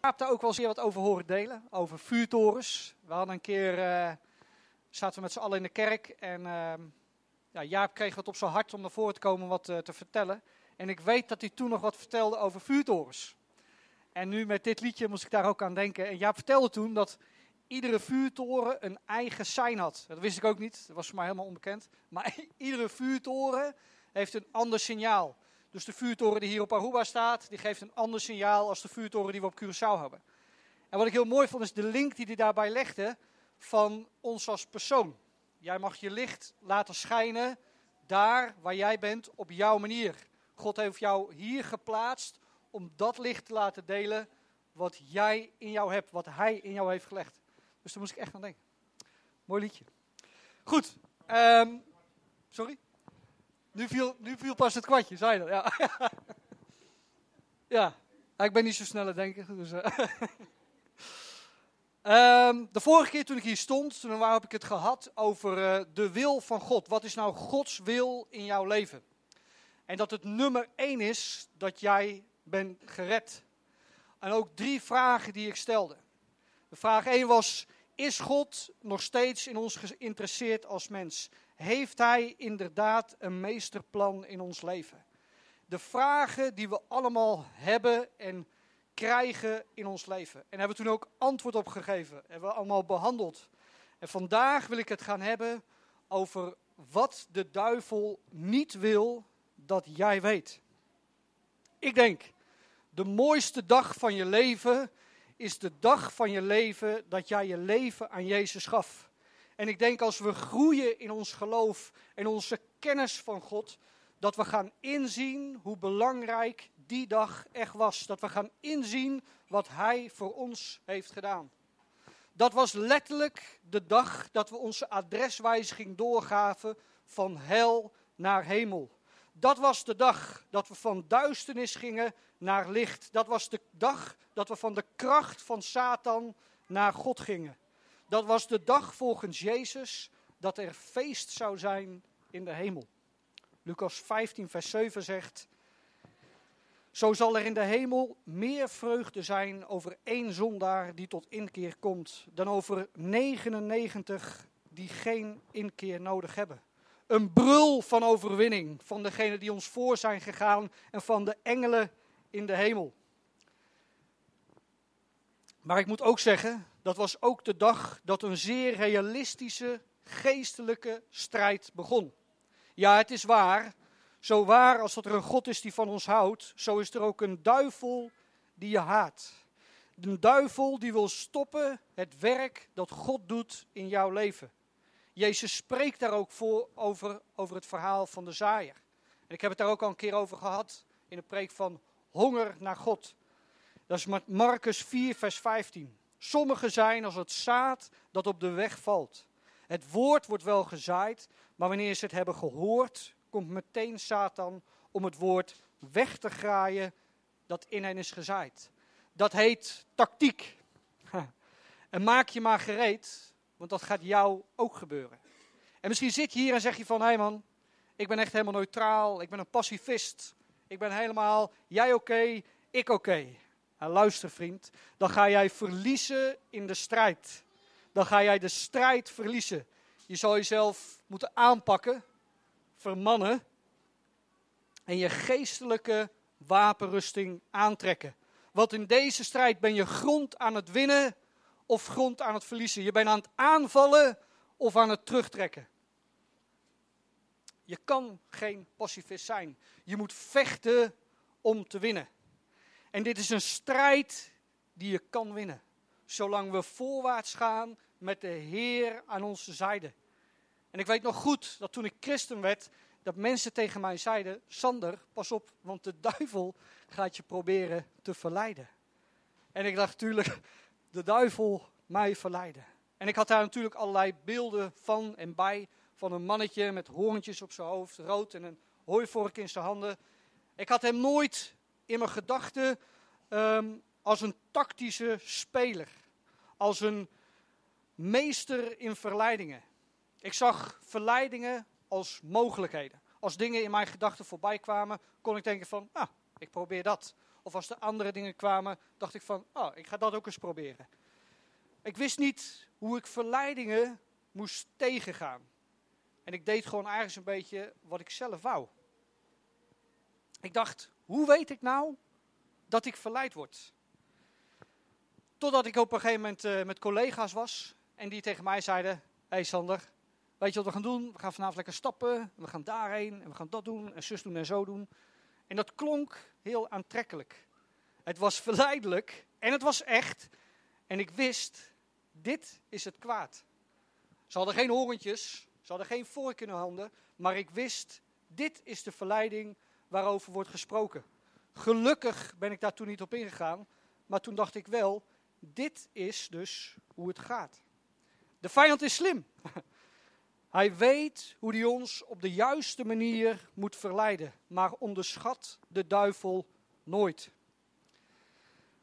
Jaap daar ook wel eens wat over horen delen, over vuurtorens. We hadden een keer, uh, zaten we met z'n allen in de kerk en uh, ja, Jaap kreeg wat op zijn hart om naar voren te komen wat uh, te vertellen. En ik weet dat hij toen nog wat vertelde over vuurtorens. En nu met dit liedje moest ik daar ook aan denken. En Jaap vertelde toen dat iedere vuurtoren een eigen sein had. Dat wist ik ook niet, dat was voor mij helemaal onbekend. Maar iedere vuurtoren heeft een ander signaal. Dus de vuurtoren die hier op Aruba staat, die geeft een ander signaal als de vuurtoren die we op Curaçao hebben. En wat ik heel mooi vond is de link die hij daarbij legde van ons als persoon. Jij mag je licht laten schijnen daar waar jij bent op jouw manier. God heeft jou hier geplaatst om dat licht te laten delen wat jij in jou hebt, wat hij in jou heeft gelegd. Dus daar moest ik echt aan denken. Mooi liedje. Goed. Um, sorry? Nu viel, nu viel pas het kwartje, zei je dat? Ja. ja. ik ben niet zo snel aan denken. Dus, uh. um, de vorige keer toen ik hier stond, toen heb ik het gehad over uh, de wil van God. Wat is nou Gods wil in jouw leven? En dat het nummer één is dat jij bent gered. En ook drie vragen die ik stelde. De vraag één was, is God nog steeds in ons geïnteresseerd als mens? Heeft Hij inderdaad een meesterplan in ons leven? De vragen die we allemaal hebben en krijgen in ons leven. En hebben we toen ook antwoord op gegeven. Hebben we allemaal behandeld. En vandaag wil ik het gaan hebben over wat de duivel niet wil dat jij weet. Ik denk, de mooiste dag van je leven is de dag van je leven dat jij je leven aan Jezus gaf. En ik denk als we groeien in ons geloof en onze kennis van God, dat we gaan inzien hoe belangrijk die dag echt was. Dat we gaan inzien wat Hij voor ons heeft gedaan. Dat was letterlijk de dag dat we onze adreswijziging doorgaven van hel naar hemel. Dat was de dag dat we van duisternis gingen naar licht. Dat was de dag dat we van de kracht van Satan naar God gingen. Dat was de dag volgens Jezus dat er feest zou zijn in de hemel. Lucas 15, vers 7 zegt: Zo zal er in de hemel meer vreugde zijn over één zondaar die tot inkeer komt, dan over 99 die geen inkeer nodig hebben. Een brul van overwinning van degenen die ons voor zijn gegaan en van de engelen in de hemel. Maar ik moet ook zeggen, dat was ook de dag dat een zeer realistische geestelijke strijd begon. Ja, het is waar. Zo waar als dat er een God is die van ons houdt, zo is er ook een duivel die je haat. Een duivel die wil stoppen het werk dat God doet in jouw leven. Jezus spreekt daar ook voor over, over het verhaal van de zaaier. En ik heb het daar ook al een keer over gehad in de preek van honger naar God. Dat is Marcus 4, vers 15. Sommigen zijn als het zaad dat op de weg valt. Het woord wordt wel gezaaid, maar wanneer ze het hebben gehoord, komt meteen Satan om het woord weg te graaien dat in hen is gezaaid. Dat heet tactiek. En maak je maar gereed, want dat gaat jou ook gebeuren. En misschien zit je hier en zeg je van, hé hey man, ik ben echt helemaal neutraal, ik ben een pacifist. Ik ben helemaal, jij oké, ik oké. Luister vriend, dan ga jij verliezen in de strijd. Dan ga jij de strijd verliezen. Je zal jezelf moeten aanpakken, vermannen en je geestelijke wapenrusting aantrekken. Want in deze strijd ben je grond aan het winnen of grond aan het verliezen. Je bent aan het aanvallen of aan het terugtrekken. Je kan geen pacifist zijn. Je moet vechten om te winnen. En dit is een strijd die je kan winnen. Zolang we voorwaarts gaan met de Heer aan onze zijde. En ik weet nog goed dat toen ik christen werd, dat mensen tegen mij zeiden: Sander, pas op, want de duivel gaat je proberen te verleiden. En ik dacht natuurlijk, de duivel mij verleiden. En ik had daar natuurlijk allerlei beelden van en bij. Van een mannetje met hoorntjes op zijn hoofd, rood en een hooivork in zijn handen. Ik had hem nooit in mijn gedachten ehm, als een tactische speler. Als een meester in verleidingen. Ik zag verleidingen als mogelijkheden. Als dingen in mijn gedachten voorbij kwamen, kon ik denken van, nou, ik probeer dat. of als er andere dingen kwamen, dacht ik van, oh, ik ga dat ook eens proberen. Ik wist niet hoe ik verleidingen moest tegengaan. En ik deed gewoon ergens een beetje wat ik zelf wou. Ik dacht, hoe weet ik nou dat ik verleid word? Totdat ik op een gegeven moment uh, met collega's was en die tegen mij zeiden: hey Sander, weet je wat we gaan doen? We gaan vanavond lekker stappen, we gaan daarheen en we gaan dat doen en zus doen en zo doen. En dat klonk heel aantrekkelijk. Het was verleidelijk en het was echt. En ik wist, dit is het kwaad. Ze hadden geen horentjes, ze hadden geen vork in hun handen, maar ik wist, dit is de verleiding waarover wordt gesproken. Gelukkig ben ik daar toen niet op ingegaan, maar toen dacht ik wel, dit is dus hoe het gaat. De vijand is slim. Hij weet hoe hij ons op de juiste manier moet verleiden, maar onderschat de duivel nooit.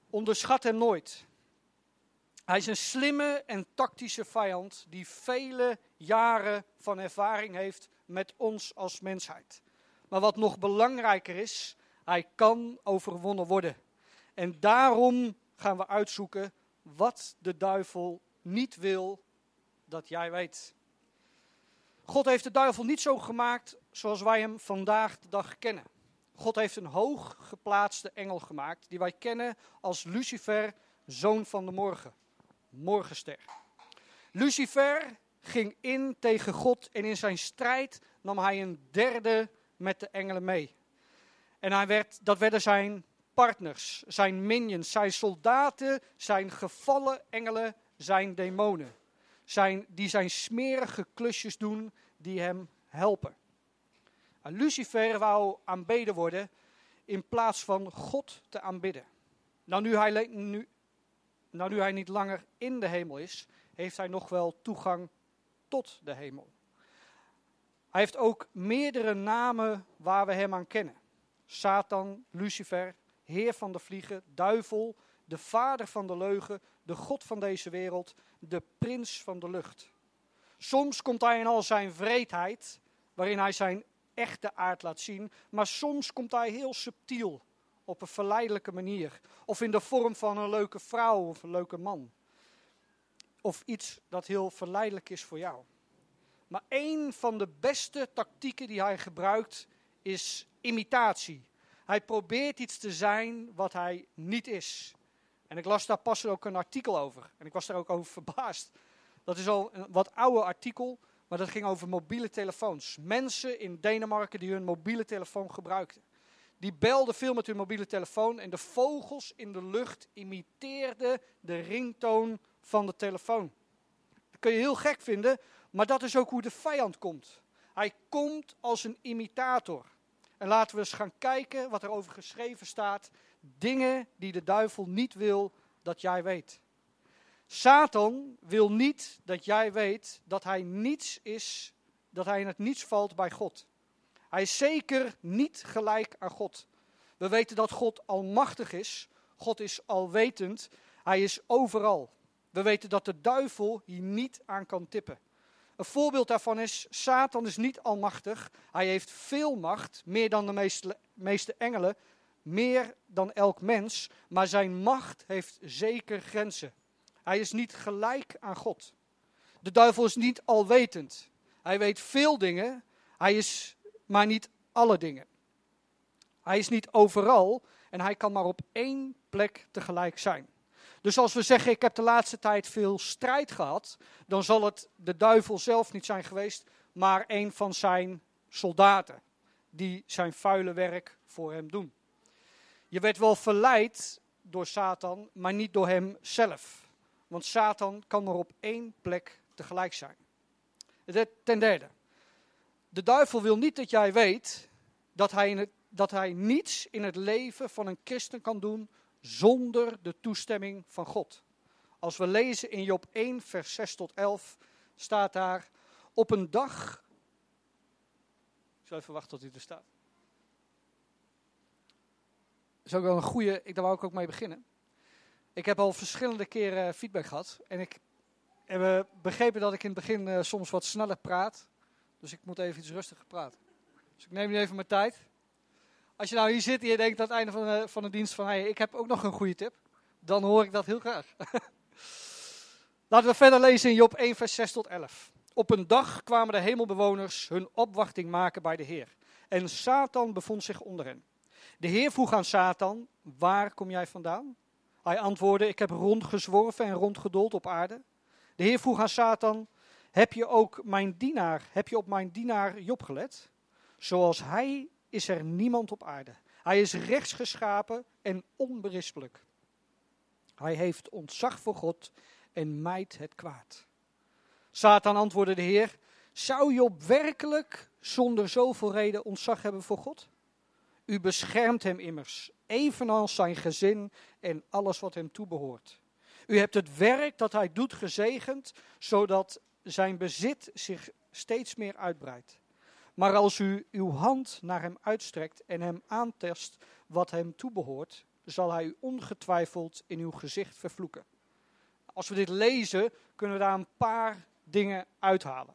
Onderschat hem nooit. Hij is een slimme en tactische vijand die vele jaren van ervaring heeft met ons als mensheid. Maar wat nog belangrijker is, hij kan overwonnen worden. En daarom gaan we uitzoeken wat de duivel niet wil dat jij weet. God heeft de duivel niet zo gemaakt zoals wij hem vandaag de dag kennen. God heeft een hoog geplaatste engel gemaakt die wij kennen als Lucifer, zoon van de morgen, morgenster. Lucifer ging in tegen God en in zijn strijd nam hij een derde met de engelen mee. En hij werd, dat werden zijn partners, zijn minions, zijn soldaten, zijn gevallen engelen, zijn demonen. Zijn, die zijn smerige klusjes doen die hem helpen. En Lucifer wou aanbeden worden in plaats van God te aanbidden. Nou nu, hij, nu, nou, nu hij niet langer in de hemel is, heeft hij nog wel toegang tot de hemel. Hij heeft ook meerdere namen waar we hem aan kennen. Satan, Lucifer, heer van de vliegen, duivel, de vader van de leugen, de god van deze wereld, de prins van de lucht. Soms komt hij in al zijn vreedheid, waarin hij zijn echte aard laat zien, maar soms komt hij heel subtiel, op een verleidelijke manier, of in de vorm van een leuke vrouw of een leuke man. Of iets dat heel verleidelijk is voor jou. Maar een van de beste tactieken die hij gebruikt is imitatie. Hij probeert iets te zijn wat hij niet is. En ik las daar pas ook een artikel over. En ik was daar ook over verbaasd. Dat is al een wat ouder artikel, maar dat ging over mobiele telefoons. Mensen in Denemarken die hun mobiele telefoon gebruikten. Die belden veel met hun mobiele telefoon en de vogels in de lucht imiteerden de ringtoon van de telefoon. Dat kun je heel gek vinden, maar dat is ook hoe de vijand komt. Hij komt als een imitator. En laten we eens gaan kijken wat er over geschreven staat. Dingen die de duivel niet wil dat jij weet. Satan wil niet dat jij weet dat hij niets is, dat hij in het niets valt bij God. Hij is zeker niet gelijk aan God. We weten dat God almachtig is. God is alwetend. Hij is overal. We weten dat de duivel hier niet aan kan tippen. Een voorbeeld daarvan is, Satan is niet almachtig. Hij heeft veel macht, meer dan de meeste, meeste engelen, meer dan elk mens. Maar zijn macht heeft zeker grenzen. Hij is niet gelijk aan God. De duivel is niet alwetend. Hij weet veel dingen, hij is maar niet alle dingen. Hij is niet overal en hij kan maar op één plek tegelijk zijn. Dus als we zeggen, ik heb de laatste tijd veel strijd gehad, dan zal het de duivel zelf niet zijn geweest, maar een van zijn soldaten, die zijn vuile werk voor hem doen. Je werd wel verleid door Satan, maar niet door hem zelf. Want Satan kan maar op één plek tegelijk zijn. Ten derde, de duivel wil niet dat jij weet dat hij, in dat hij niets in het leven van een christen kan doen zonder de toestemming van God. Als we lezen in Job 1, vers 6 tot 11, staat daar: Op een dag. Ik zal even wachten tot hij er staat. Dat is ook wel een goede, daar wou ik ook mee beginnen. Ik heb al verschillende keren feedback gehad. En ik heb begrepen dat ik in het begin uh, soms wat sneller praat. Dus ik moet even iets rustiger praten. Dus ik neem nu even mijn tijd. Als je nou hier zit en je denkt aan het einde van de, van de dienst van, hey, ik heb ook nog een goede tip. Dan hoor ik dat heel graag. Laten we verder lezen in Job 1, vers 6 tot 11. Op een dag kwamen de hemelbewoners hun opwachting maken bij de Heer. En Satan bevond zich onder hen. De Heer vroeg aan Satan, waar kom jij vandaan? Hij antwoordde, ik heb rondgezworven en rondgedold op aarde. De Heer vroeg aan Satan, heb je ook mijn dienaar, heb je op mijn dienaar Job gelet? Zoals hij is er niemand op aarde. Hij is rechtsgeschapen en onberispelijk. Hij heeft ontzag voor God en mijt het kwaad. Satan antwoordde de Heer, zou Job werkelijk zonder zoveel reden ontzag hebben voor God? U beschermt hem immers, evenals zijn gezin en alles wat hem toebehoort. U hebt het werk dat hij doet gezegend, zodat zijn bezit zich steeds meer uitbreidt. Maar als u uw hand naar hem uitstrekt en hem aantest wat hem toebehoort, zal hij u ongetwijfeld in uw gezicht vervloeken. Als we dit lezen, kunnen we daar een paar dingen uithalen.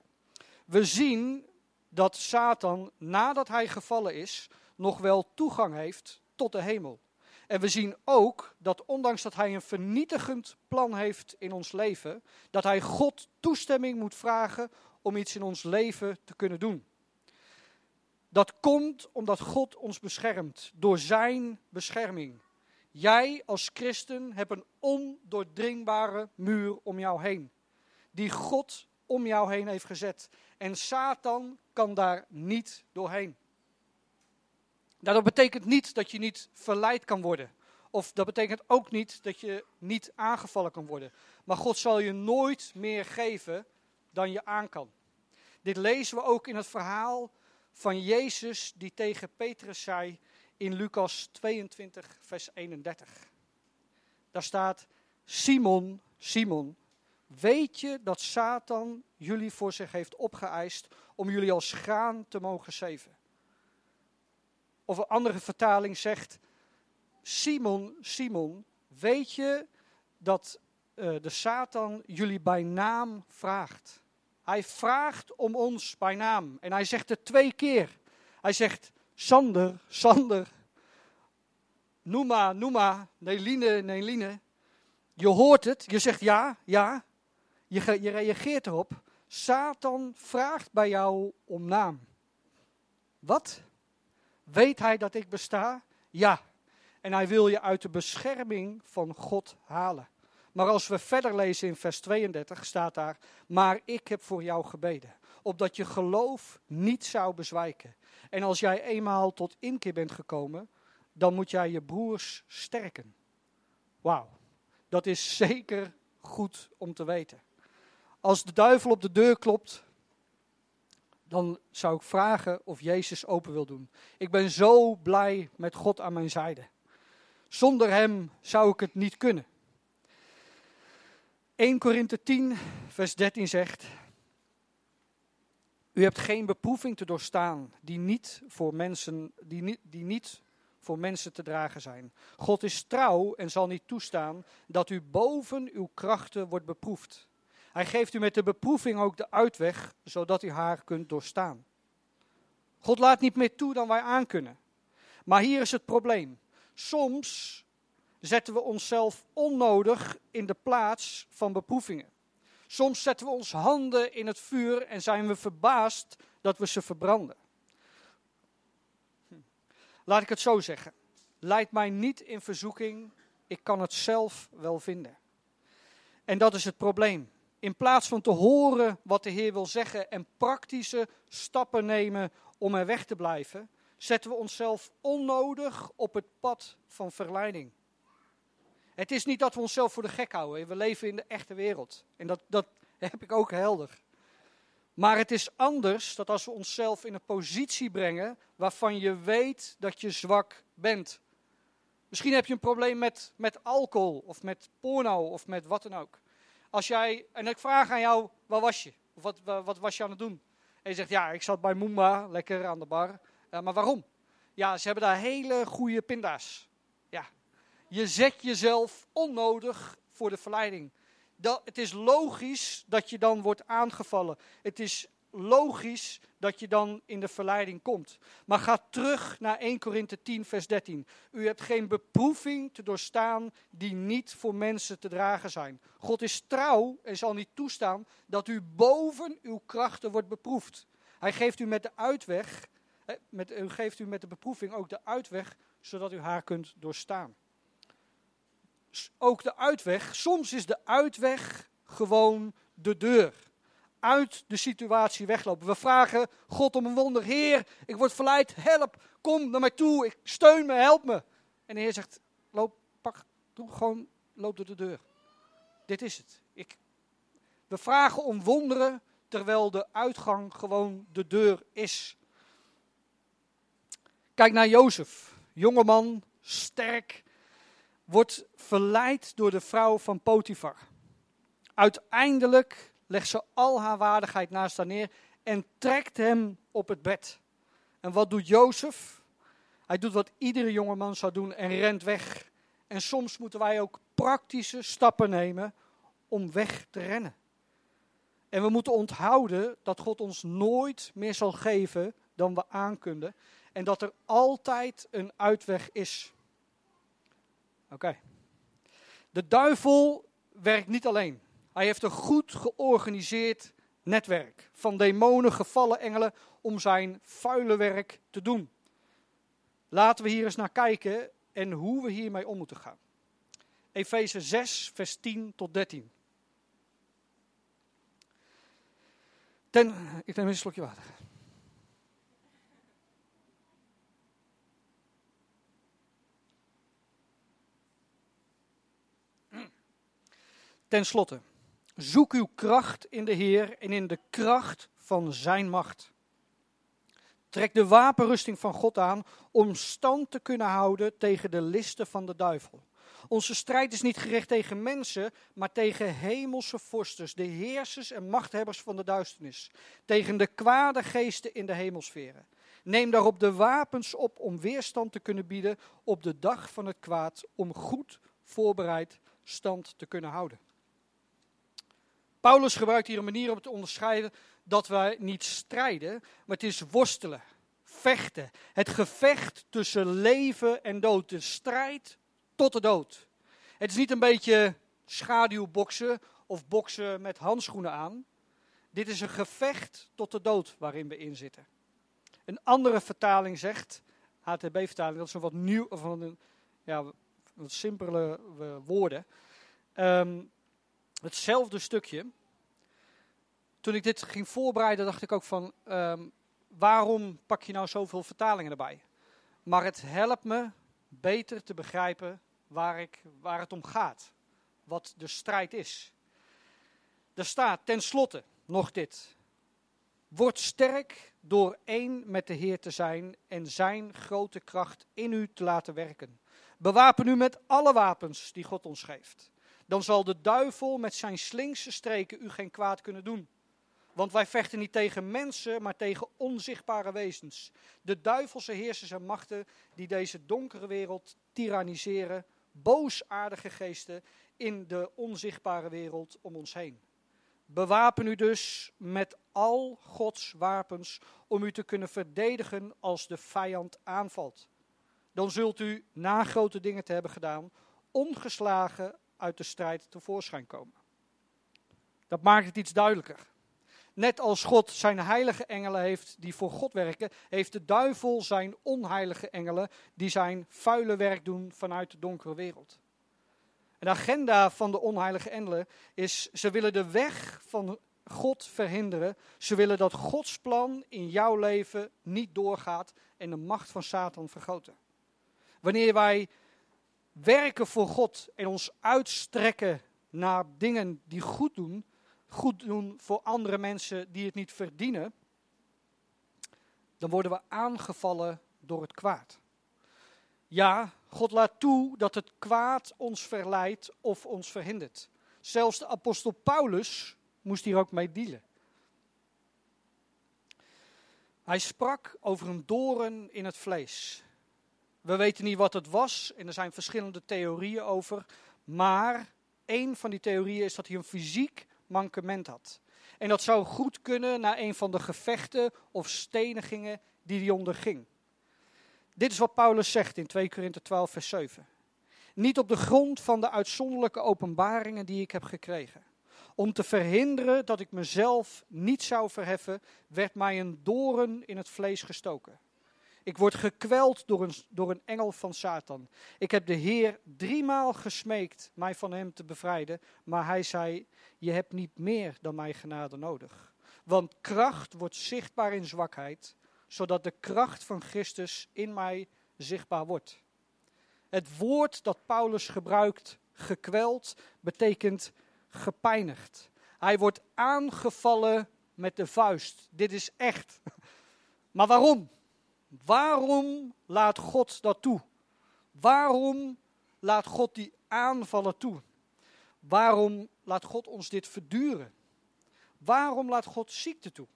We zien dat Satan, nadat hij gevallen is, nog wel toegang heeft tot de hemel. En we zien ook dat ondanks dat hij een vernietigend plan heeft in ons leven, dat hij God toestemming moet vragen om iets in ons leven te kunnen doen. Dat komt omdat God ons beschermt door zijn bescherming. Jij als christen hebt een ondoordringbare muur om jou heen, die God om jou heen heeft gezet. En Satan kan daar niet doorheen. Nou, dat betekent niet dat je niet verleid kan worden. Of dat betekent ook niet dat je niet aangevallen kan worden. Maar God zal je nooit meer geven dan je aan kan. Dit lezen we ook in het verhaal van Jezus die tegen Petrus zei in Lucas 22, vers 31. Daar staat, Simon, Simon, weet je dat Satan jullie voor zich heeft opgeëist om jullie als graan te mogen zeven? Of een andere vertaling zegt, Simon, Simon, weet je dat uh, de Satan jullie bij naam vraagt? Hij vraagt om ons bij naam. En hij zegt het twee keer. Hij zegt, Sander, Sander, Noema, Noema, Neline, Neline. Je hoort het, je zegt ja, ja. Je, je reageert erop. Satan vraagt bij jou om naam. Wat? Weet hij dat ik besta? Ja. En hij wil je uit de bescherming van God halen. Maar als we verder lezen in vers 32 staat daar, maar ik heb voor jou gebeden, opdat je geloof niet zou bezwijken. En als jij eenmaal tot inkeer bent gekomen, dan moet jij je broers sterken. Wauw, dat is zeker goed om te weten. Als de duivel op de deur klopt, dan zou ik vragen of Jezus open wil doen. Ik ben zo blij met God aan mijn zijde. Zonder Hem zou ik het niet kunnen. 1 Korinthe 10, vers 13 zegt: U hebt geen beproeving te doorstaan die niet voor mensen, die niet, die niet voor mensen te dragen zijn. God is trouw en zal niet toestaan dat u boven uw krachten wordt beproefd. Hij geeft u met de beproeving ook de uitweg, zodat u haar kunt doorstaan. God laat niet meer toe dan wij aankunnen. Maar hier is het probleem. Soms zetten we onszelf onnodig in de plaats van beproevingen. Soms zetten we ons handen in het vuur en zijn we verbaasd dat we ze verbranden. Hm. Laat ik het zo zeggen. Leid mij niet in verzoeking, ik kan het zelf wel vinden. En dat is het probleem. In plaats van te horen wat de Heer wil zeggen en praktische stappen nemen om er weg te blijven, zetten we onszelf onnodig op het pad van verleiding. Het is niet dat we onszelf voor de gek houden. We leven in de echte wereld. En dat, dat heb ik ook helder. Maar het is anders dat als we onszelf in een positie brengen waarvan je weet dat je zwak bent. Misschien heb je een probleem met, met alcohol of met porno of met wat dan ook. Als jij, en ik vraag aan jou, waar was je? Of wat, wat, was je aan het doen? En je zegt, ja, ik zat bij Moomba, lekker aan de bar. maar waarom? Ja, ze hebben daar hele goede pinda's. Ja, je zet jezelf onnodig voor de verleiding. Dat, het is logisch dat je dan wordt aangevallen. Het is logisch dat je dan in de verleiding komt. Maar ga terug naar 1 Korinthe 10, vers 13. U hebt geen beproeving te doorstaan die niet voor mensen te dragen zijn. God is trouw en zal niet toestaan dat u boven uw krachten wordt beproefd. Hij geeft u met de uitweg, met, u geeft u met de beproeving ook de uitweg, zodat u haar kunt doorstaan. Ook de uitweg, soms is de uitweg gewoon de deur uit de situatie weglopen. We vragen God om een wonder. Heer, ik word verleid, help, kom naar mij toe, ik steun me, help me. En de Heer zegt, loop, pak, doe gewoon, loop door de deur. Dit is het. Ik, we vragen om wonderen, terwijl de uitgang gewoon de deur is. Kijk naar Jozef, jongeman, sterk, wordt verleid door de vrouw van Potifar. Uiteindelijk legt ze al haar waardigheid naast haar neer en trekt hem op het bed. En wat doet Jozef? Hij doet wat iedere jongeman zou doen en rent weg. En soms moeten wij ook praktische stappen nemen om weg te rennen. En we moeten onthouden dat God ons nooit meer zal geven dan we aankunnen. En dat er altijd een uitweg is. Oké. De duivel werkt niet alleen. Hij heeft een goed georganiseerd netwerk van demonen, gevallen engelen om zijn vuile werk te doen. Laten we hier eens naar kijken en hoe we hiermee om moeten gaan. Efeze 6, vers 10 tot 13. Ten, ik neem een slokje water. Ten slotte, Zoek uw kracht in de Heer en in de kracht van Zijn macht. Trek de wapenrusting van God aan om stand te kunnen houden tegen de listen van de duivel. Onze strijd is niet gericht tegen mensen, maar tegen hemelse vorsters, de heersers en machthebbers van de duisternis. Tegen de kwade geesten in de hemelsferen. Neem daarop de wapens op om weerstand te kunnen bieden op de dag van het kwaad, om goed voorbereid stand te kunnen houden. Paulus gebruikt hier een manier om te onderscheiden dat wij niet strijden, maar het is worstelen, vechten. Het gevecht tussen leven en dood, de strijd tot de dood. Het is niet een beetje schaduwboksen of boksen met handschoenen aan. Dit is een gevecht tot de dood waarin we in zitten. Een andere vertaling zegt, HTB-vertaling, dat is een wat nieuw, van een, ja, wat simpele woorden. Um, hetzelfde stukje. Toen ik dit ging voorbereiden, dacht ik ook van, um, waarom pak je nou zoveel vertalingen erbij? Maar het helpt me beter te begrijpen waar, ik, waar het om gaat. Wat de strijd is. Er staat tenslotte nog dit. Word sterk door één met de Heer te zijn en zijn grote kracht in u te laten werken. Bewapen u met alle wapens die God ons geeft dan zal de duivel met zijn slinkse streken u geen kwaad kunnen doen. Want wij vechten niet tegen mensen, maar tegen onzichtbare wezens. De duivelse heersers en machten die deze donkere wereld tyranniseren, boosaardige geesten in de onzichtbare wereld om ons heen. Bewapen u dus met al Gods wapens om u te kunnen verdedigen als de vijand aanvalt. Dan zult u, na grote dingen te hebben gedaan, ongeslagen uit de strijd tevoorschijn komen. Dat maakt het iets duidelijker. Net als God zijn heilige engelen heeft die voor God werken, heeft de duivel zijn onheilige engelen die zijn vuile werk doen vanuit de donkere wereld. de agenda van de onheilige engelen is, ze willen de weg van God verhinderen. Ze willen dat Gods plan in jouw leven niet doorgaat en de macht van Satan vergroten. Wanneer wij werken voor God en ons uitstrekken naar dingen die goed doen, goed doen voor andere mensen die het niet verdienen, dan worden we aangevallen door het kwaad. Ja, God laat toe dat het kwaad ons verleidt of ons verhindert. Zelfs de apostel Paulus moest hier ook mee dealen. Hij sprak over een doren in het vlees. We weten niet wat het was en er zijn verschillende theorieën over. Maar een van die theorieën is dat hij een fysiek mankement had. En dat zou goed kunnen na een van de gevechten of stenigingen die hij onderging. Dit is wat Paulus zegt in 2 Korinther 12, vers 7. Niet op de grond van de uitzonderlijke openbaringen die ik heb gekregen. Om te verhinderen dat ik mezelf niet zou verheffen, werd mij een doren in het vlees gestoken. Ik word gekweld door een, door een engel van Satan. Ik heb de Heer driemaal gesmeekt mij van hem te bevrijden, maar hij zei: Je hebt niet meer dan mijn genade nodig. Want kracht wordt zichtbaar in zwakheid, zodat de kracht van Christus in mij zichtbaar wordt. Het woord dat Paulus gebruikt, gekweld, betekent gepijnigd. Hij wordt aangevallen met de vuist. Dit is echt. Maar waarom? Waarom laat God dat toe? Waarom laat God die aanvallen toe? Waarom laat God ons dit verduren? Waarom laat God ziekte toe?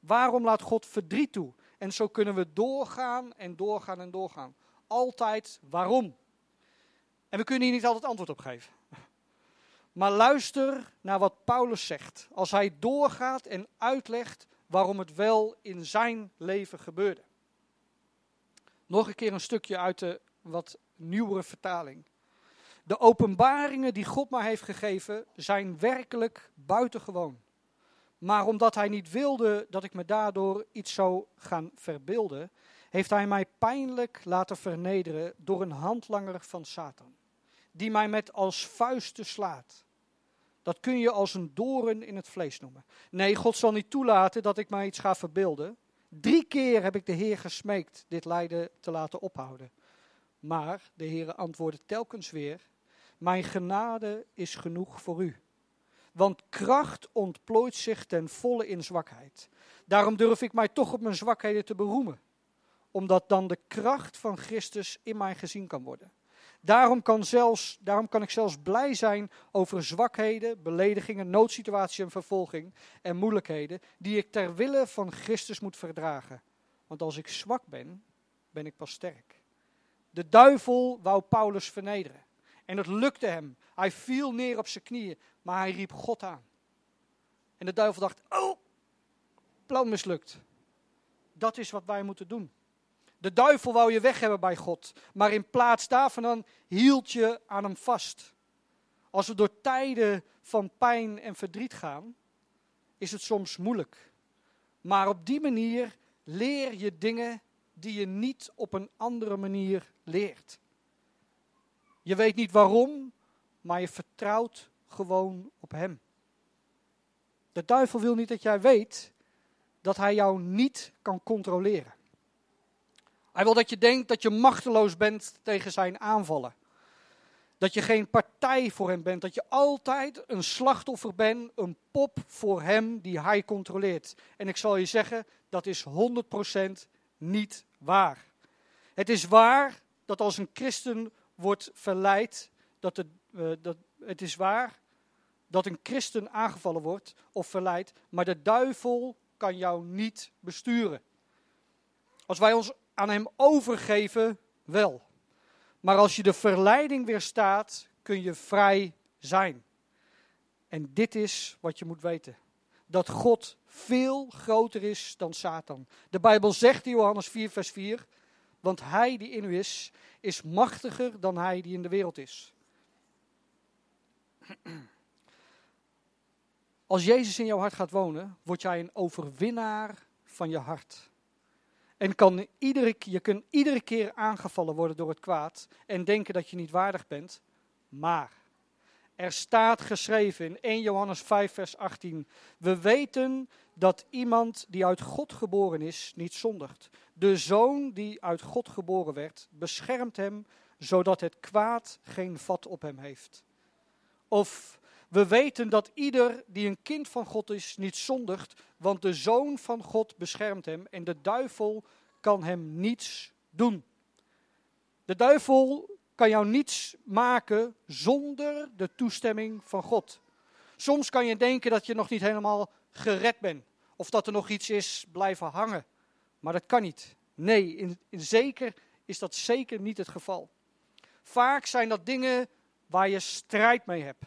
Waarom laat God verdriet toe? En zo kunnen we doorgaan en doorgaan en doorgaan. Altijd waarom? En we kunnen hier niet altijd antwoord op geven. Maar luister naar wat Paulus zegt. Als hij doorgaat en uitlegt waarom het wel in zijn leven gebeurde. Nog een keer een stukje uit de wat nieuwere vertaling. De openbaringen die God mij heeft gegeven zijn werkelijk buitengewoon. Maar omdat hij niet wilde dat ik me daardoor iets zou gaan verbeelden, heeft hij mij pijnlijk laten vernederen door een handlanger van Satan, die mij met als vuisten slaat. Dat kun je als een doren in het vlees noemen. Nee, God zal niet toelaten dat ik mij iets ga verbeelden. Drie keer heb ik de Heer gesmeekt dit lijden te laten ophouden. Maar de Heer antwoordde telkens weer: Mijn genade is genoeg voor u. Want kracht ontplooit zich ten volle in zwakheid. Daarom durf ik mij toch op mijn zwakheden te beroemen, omdat dan de kracht van Christus in mij gezien kan worden. Daarom kan, zelfs, daarom kan ik zelfs blij zijn over zwakheden, beledigingen, noodsituaties en vervolging en moeilijkheden die ik ter wille van Christus moet verdragen. Want als ik zwak ben, ben ik pas sterk. De duivel wou Paulus vernederen. En dat lukte hem. Hij viel neer op zijn knieën, maar hij riep God aan. En de duivel dacht, oh, plan mislukt. Dat is wat wij moeten doen. De duivel wou je weg hebben bij God, maar in plaats daarvan hield je aan hem vast. Als we door tijden van pijn en verdriet gaan, is het soms moeilijk. Maar op die manier leer je dingen die je niet op een andere manier leert. Je weet niet waarom, maar je vertrouwt gewoon op Hem. De duivel wil niet dat jij weet dat hij jou niet kan controleren. Hij wil dat je denkt dat je machteloos bent tegen zijn aanvallen. Dat je geen partij voor hem bent. Dat je altijd een slachtoffer bent, een pop voor hem die hij controleert. En ik zal je zeggen, dat is 100% niet waar. Het is waar dat als een christen wordt verleid, dat het, uh, dat, het is waar dat een christen aangevallen wordt of verleid, maar de duivel kan jou niet besturen. Als wij ons aan hem overgeven, wel. Maar als je de verleiding weerstaat, kun je vrij zijn. En dit is wat je moet weten. Dat God veel groter is dan Satan. De Bijbel zegt in Johannes 4, vers 4, want hij die in u is, is machtiger dan hij die in de wereld is. Als Jezus in jouw hart gaat wonen, word jij een overwinnaar van je hart. En kan iedere, je kunt iedere keer aangevallen worden door het kwaad en denken dat je niet waardig bent. Maar er staat geschreven in 1 Johannes 5, vers 18: We weten dat iemand die uit God geboren is, niet zondigt. De zoon die uit God geboren werd, beschermt hem, zodat het kwaad geen vat op hem heeft. Of we weten dat ieder die een kind van God is, niet zondigt, want de zoon van God beschermt hem en de duivel kan hem niets doen. De duivel kan jou niets maken zonder de toestemming van God. Soms kan je denken dat je nog niet helemaal gered bent. Of dat er nog iets is blijven hangen. Maar dat kan niet. Nee, in, in zeker is dat zeker niet het geval. Vaak zijn dat dingen waar je strijd mee hebt.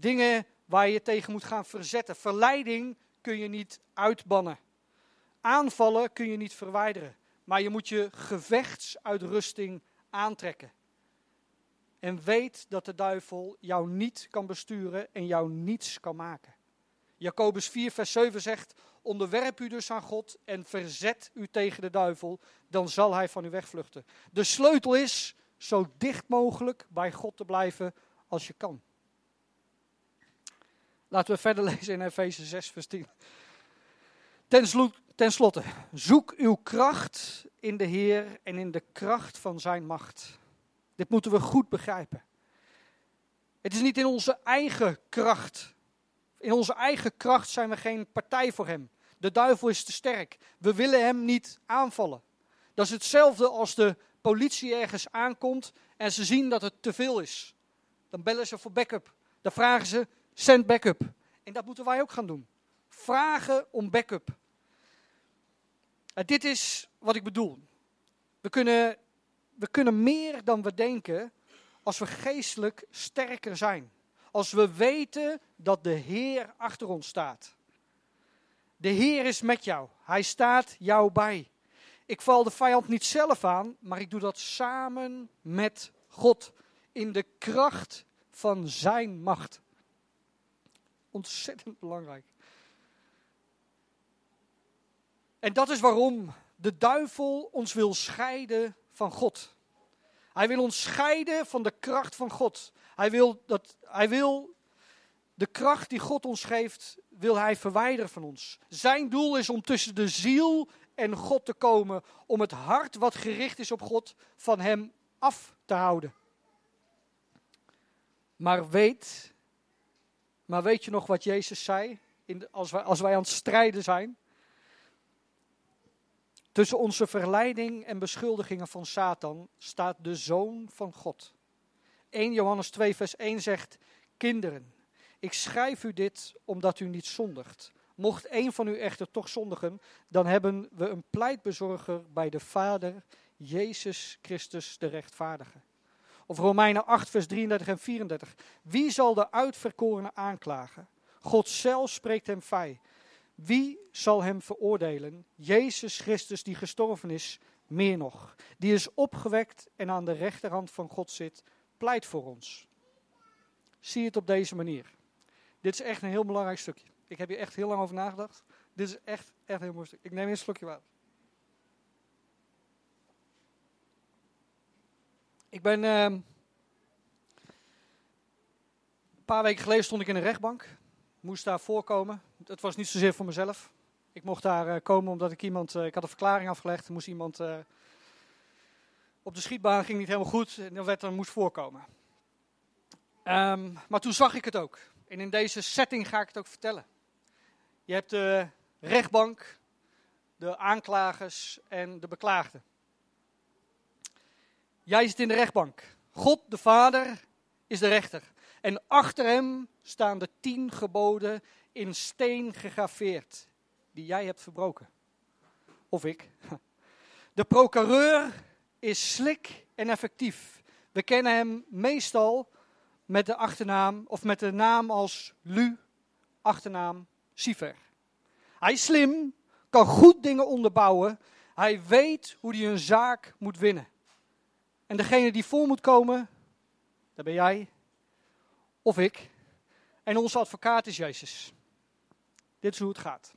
Dingen waar je tegen moet gaan verzetten. Verleiding kun je niet uitbannen. Aanvallen kun je niet verwijderen. Maar je moet je gevechtsuitrusting aantrekken. En weet dat de duivel jou niet kan besturen en jou niets kan maken. Jacobus 4, vers 7 zegt: Onderwerp u dus aan God en verzet u tegen de duivel, dan zal hij van u wegvluchten. De sleutel is zo dicht mogelijk bij God te blijven als je kan. Laten we verder lezen in Efeze 6, vers 10. Ten slotte, zoek uw kracht in de Heer en in de kracht van zijn macht. Dit moeten we goed begrijpen. Het is niet in onze eigen kracht. In onze eigen kracht zijn we geen partij voor hem. De duivel is te sterk. We willen hem niet aanvallen. Dat is hetzelfde als de politie ergens aankomt en ze zien dat het te veel is. Dan bellen ze voor backup. Dan vragen ze, send backup. En dat moeten wij ook gaan doen. Vragen om backup. En dit is wat ik bedoel. We kunnen, we kunnen meer dan we denken als we geestelijk sterker zijn. Als we weten dat de Heer achter ons staat. De Heer is met jou. Hij staat jou bij. Ik val de vijand niet zelf aan, maar ik doe dat samen met God. In de kracht van zijn macht. Ontzettend belangrijk. En dat is waarom de duivel ons wil scheiden van God. Hij wil ons scheiden van de kracht van God. Hij wil, dat, hij wil de kracht die God ons geeft, wil hij verwijderen van ons. Zijn doel is om tussen de ziel en God te komen, om het hart wat gericht is op God van hem af te houden. Maar weet, maar weet je nog wat Jezus zei in als, wij, als wij aan het strijden zijn? Tussen onze verleiding en beschuldigingen van Satan staat de Zoon van God. 1 Johannes 2, vers 1 zegt: Kinderen, ik schrijf u dit omdat u niet zondigt. Mocht een van u echter toch zondigen, dan hebben we een pleitbezorger bij de Vader, Jezus Christus de rechtvaardige. Of Romeinen 8, vers 33 en 34. Wie zal de uitverkorene aanklagen? God zelf spreekt hem vrij. Wie zal hem veroordelen? Jezus Christus die gestorven is, meer nog. Die is opgewekt en aan de rechterhand van God zit, pleit voor ons. Zie het op deze manier. Dit is echt een heel belangrijk stukje. Ik heb hier echt heel lang over nagedacht. Dit is echt, echt heel mooi stuk. Ik neem een slokje water. Ik ben. Uh, een paar weken geleden stond ik in een rechtbank. Moest daar voorkomen. Het was niet zozeer voor mezelf. Ik mocht daar uh, komen omdat ik iemand. Uh, ik had een verklaring afgelegd. Moest iemand. Uh, op de schietbaan ging niet helemaal goed. En dan werd er moest voorkomen. Um, maar toen zag ik het ook. En in deze setting ga ik het ook vertellen. Je hebt de rechtbank, de aanklagers en de beklaagden. Jij zit in de rechtbank. God, de Vader, is de rechter. En achter hem staan de tien geboden in steen gegraveerd, die jij hebt verbroken. Of ik. De procureur is slik en effectief. We kennen hem meestal met de achternaam of met de naam als Lu, achternaam Siver. Hij is slim, kan goed dingen onderbouwen. Hij weet hoe hij een zaak moet winnen. En degene die voor moet komen, dat ben jij of ik. En onze advocaat is Jezus. Dit is hoe het gaat.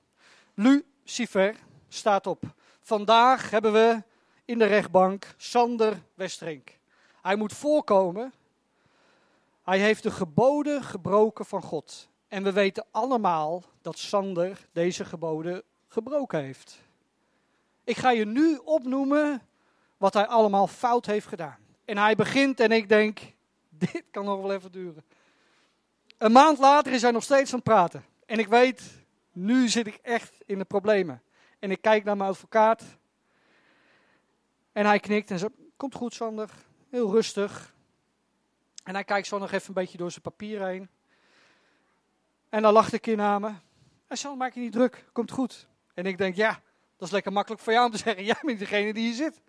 Lucifer staat op. Vandaag hebben we in de rechtbank Sander Westrink. Hij moet voorkomen hij heeft de geboden gebroken van God. En we weten allemaal dat Sander deze geboden gebroken heeft. Ik ga je nu opnoemen wat hij allemaal fout heeft gedaan. En hij begint en ik denk, dit kan nog wel even duren. Een maand later is hij nog steeds aan het praten. En ik weet, nu zit ik echt in de problemen. En ik kijk naar mijn advocaat. En hij knikt en zegt, komt goed Sander, heel rustig. En hij kijkt zo nog even een beetje door zijn papier heen. En dan lacht ik in naar me. Hij zal maak je niet druk, komt goed. En ik denk, ja, dat is lekker makkelijk voor jou om te zeggen. Jij bent degene die hier zit.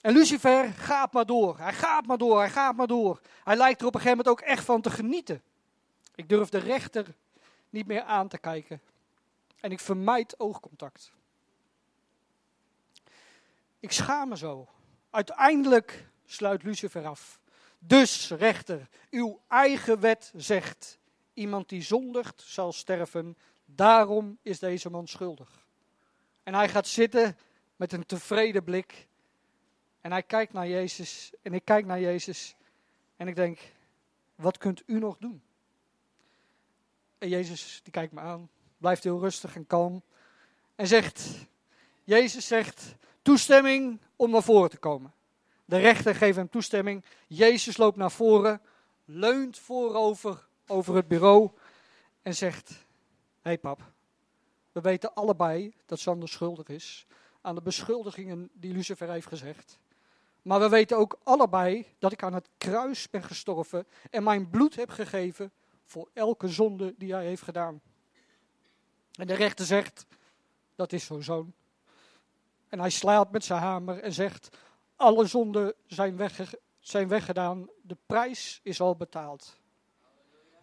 En Lucifer gaat maar door. Hij gaat maar door, hij gaat maar door. Hij lijkt er op een gegeven moment ook echt van te genieten. Ik durf de rechter niet meer aan te kijken. En ik vermijd oogcontact. Ik schaam me zo. Uiteindelijk sluit Lucifer af. Dus, rechter, uw eigen wet zegt: iemand die zondigt zal sterven. Daarom is deze man schuldig. En hij gaat zitten met een tevreden blik. En hij kijkt naar Jezus. En ik kijk naar Jezus. En ik denk: wat kunt u nog doen? En Jezus die kijkt me aan, blijft heel rustig en kalm. En zegt: Jezus zegt: toestemming om naar voren te komen. De rechter geeft hem toestemming. Jezus loopt naar voren, leunt voorover over het bureau en zegt: Hé hey pap, we weten allebei dat Sander schuldig is aan de beschuldigingen die Lucifer heeft gezegd. Maar we weten ook allebei dat ik aan het kruis ben gestorven en mijn bloed heb gegeven voor elke zonde die hij heeft gedaan. En de rechter zegt: Dat is zo'n zoon. En hij slaat met zijn hamer en zegt: Alle zonden zijn, wegge zijn weggedaan, de prijs is al betaald.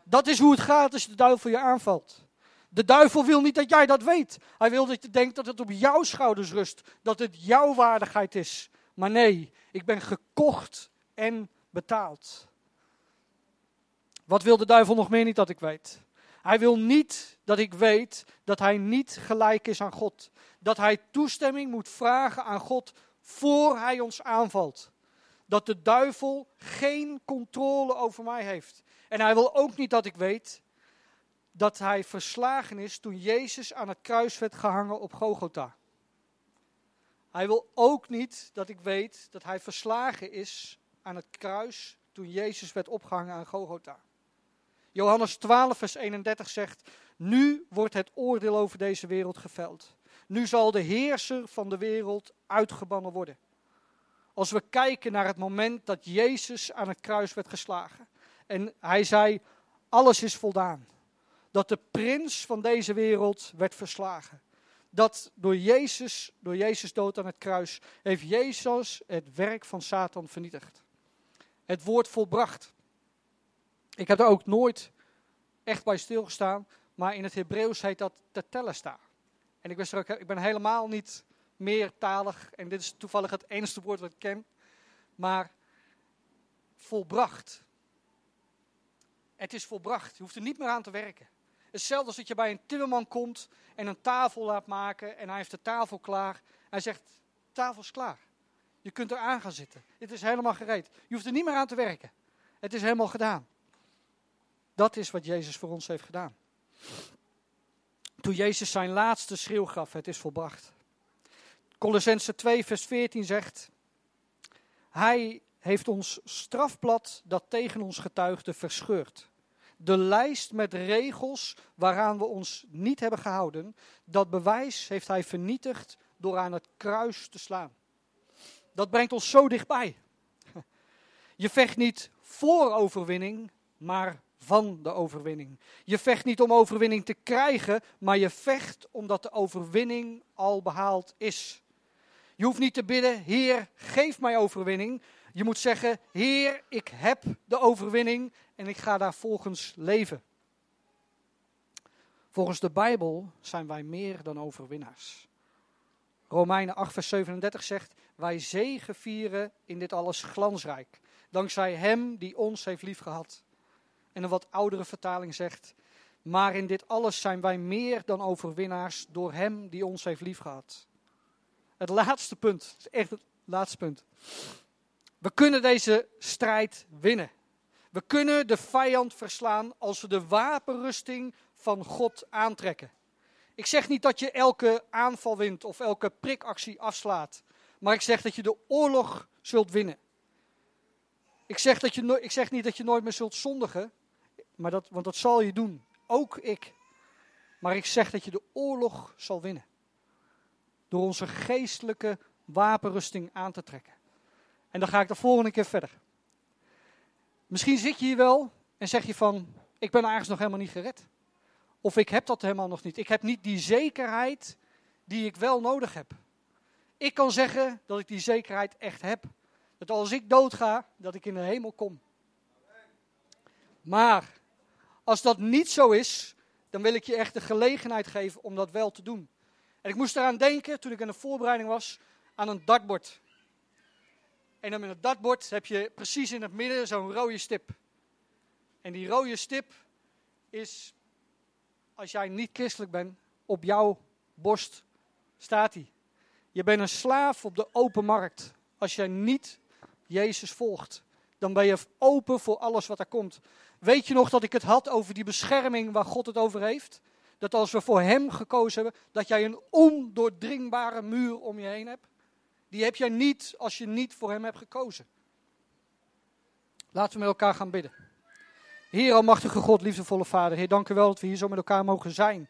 Dat is hoe het gaat als de duivel je aanvalt. De duivel wil niet dat jij dat weet. Hij wil dat je denkt dat het op jouw schouders rust, dat het jouw waardigheid is. Maar nee, ik ben gekocht en betaald. Wat wil de duivel nog meer niet dat ik weet? Hij wil niet dat ik weet dat hij niet gelijk is aan God. Dat hij toestemming moet vragen aan God voor hij ons aanvalt. Dat de duivel geen controle over mij heeft. En hij wil ook niet dat ik weet dat hij verslagen is toen Jezus aan het kruis werd gehangen op Gogota. Hij wil ook niet dat ik weet dat hij verslagen is aan het kruis toen Jezus werd opgehangen aan Gogota. Johannes 12, vers 31 zegt: Nu wordt het oordeel over deze wereld geveld. Nu zal de heerser van de wereld uitgebannen worden. Als we kijken naar het moment dat Jezus aan het kruis werd geslagen. En hij zei: Alles is voldaan. Dat de prins van deze wereld werd verslagen. Dat door Jezus, door Jezus dood aan het kruis, heeft Jezus het werk van Satan vernietigd. Het woord volbracht. Ik heb er ook nooit echt bij stilgestaan, maar in het Hebreeuws heet dat tetelesta. En ik, ook, ik ben helemaal niet meertalig en dit is toevallig het enige woord wat ik ken, maar volbracht. Het is volbracht, je hoeft er niet meer aan te werken. Hetzelfde als dat je bij een timmerman komt en een tafel laat maken en hij heeft de tafel klaar. Hij zegt, tafel is klaar. Je kunt er aan gaan zitten. Het is helemaal gereed. Je hoeft er niet meer aan te werken. Het is helemaal gedaan. Dat is wat Jezus voor ons heeft gedaan. Toen Jezus zijn laatste schreeuw gaf, het is volbracht. Colossense 2, vers 14 zegt, Hij heeft ons strafblad dat tegen ons getuigde verscheurd. De lijst met regels waaraan we ons niet hebben gehouden, dat bewijs heeft hij vernietigd door aan het kruis te slaan. Dat brengt ons zo dichtbij. Je vecht niet voor overwinning, maar van de overwinning. Je vecht niet om overwinning te krijgen, maar je vecht omdat de overwinning al behaald is. Je hoeft niet te bidden, Heer, geef mij overwinning. Je moet zeggen, Heer, ik heb de overwinning en ik ga daar volgens leven. Volgens de Bijbel zijn wij meer dan overwinnaars. Romeinen 8, vers 37 zegt, wij zegevieren in dit alles glansrijk, dankzij Hem die ons heeft liefgehad. En een wat oudere vertaling zegt, maar in dit alles zijn wij meer dan overwinnaars door Hem die ons heeft liefgehad. Het laatste punt, echt het laatste punt. We kunnen deze strijd winnen. We kunnen de vijand verslaan als we de wapenrusting van God aantrekken. Ik zeg niet dat je elke aanval wint of elke prikactie afslaat. Maar ik zeg dat je de oorlog zult winnen. Ik zeg, dat je ik zeg niet dat je nooit meer zult zondigen. Maar dat, want dat zal je doen. Ook ik. Maar ik zeg dat je de oorlog zal winnen. Door onze geestelijke wapenrusting aan te trekken. En dan ga ik de volgende keer verder. Misschien zit je hier wel en zeg je van, ik ben eigenlijk nog helemaal niet gered. Of ik heb dat helemaal nog niet. Ik heb niet die zekerheid die ik wel nodig heb. Ik kan zeggen dat ik die zekerheid echt heb. Dat als ik doodga, dat ik in de hemel kom. Maar Als dat niet zo is, dan wil ik je echt de gelegenheid geven om dat wel te doen. En ik moest eraan denken, toen ik in de voorbereiding was, aan een dartbord. En dan met een dartbord heb je precies in het midden zo'n rode stip. En die rode stip is, als jij niet christelijk bent, op jouw borst staat die. Je bent een slaaf op de open markt. Als jij niet Jezus volgt, dan ben je open voor alles wat er komt. Weet je nog dat ik het had over die bescherming waar God het over heeft? Dat als we voor Hem gekozen hebben, dat jij een ondoordringbare muur om je heen hebt. Die heb jij niet als je niet voor Hem hebt gekozen. Laten we met elkaar gaan bidden. Heer, almachtige God, liefdevolle Vader, Heer, dank u wel dat we hier zo met elkaar mogen zijn.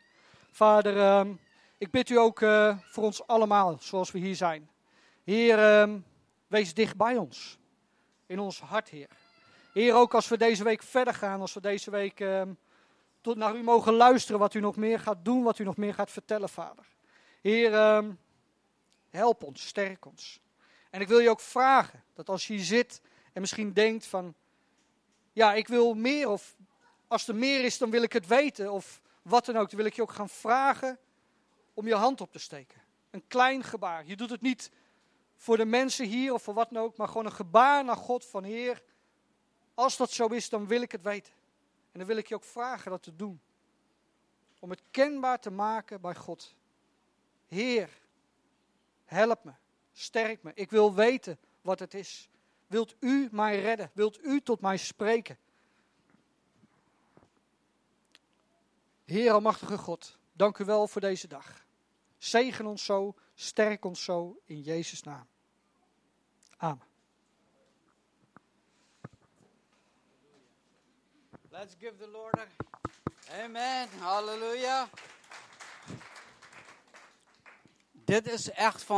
Vader, ehm, ik bid u ook uh, voor ons allemaal, zoals we hier zijn. Heer, ehm, wees dicht bij ons. In ons hart, Heer. Heer, ook als we deze week verder gaan, als we deze week ehm, tot naar u mogen luisteren, wat u nog meer gaat doen, wat u nog meer gaat vertellen, Vader. Heer, help ons, sterk ons. En ik wil je ook vragen, dat als je hier zit en misschien denkt van, ja, ik wil meer, of als er meer is, dan wil ik het weten, of wat dan ook, dan wil ik je ook gaan vragen om je hand op te steken. Een klein gebaar. Je doet het niet voor de mensen hier of voor wat dan ook, maar gewoon een gebaar naar God van Heer. Als dat zo is, dan wil ik het weten. En dan wil ik je ook vragen dat te doen. Om het kenbaar te maken bij God. Heer, help me, sterk me. Ik wil weten wat het is. Wilt u mij redden? Wilt u tot mij spreken? Heer Almachtige God, dank u wel voor deze dag. Zegen ons zo, sterk ons zo in Jezus' naam. Amen. Let's give the Lord a Amen. Halleluja. Dit is echt van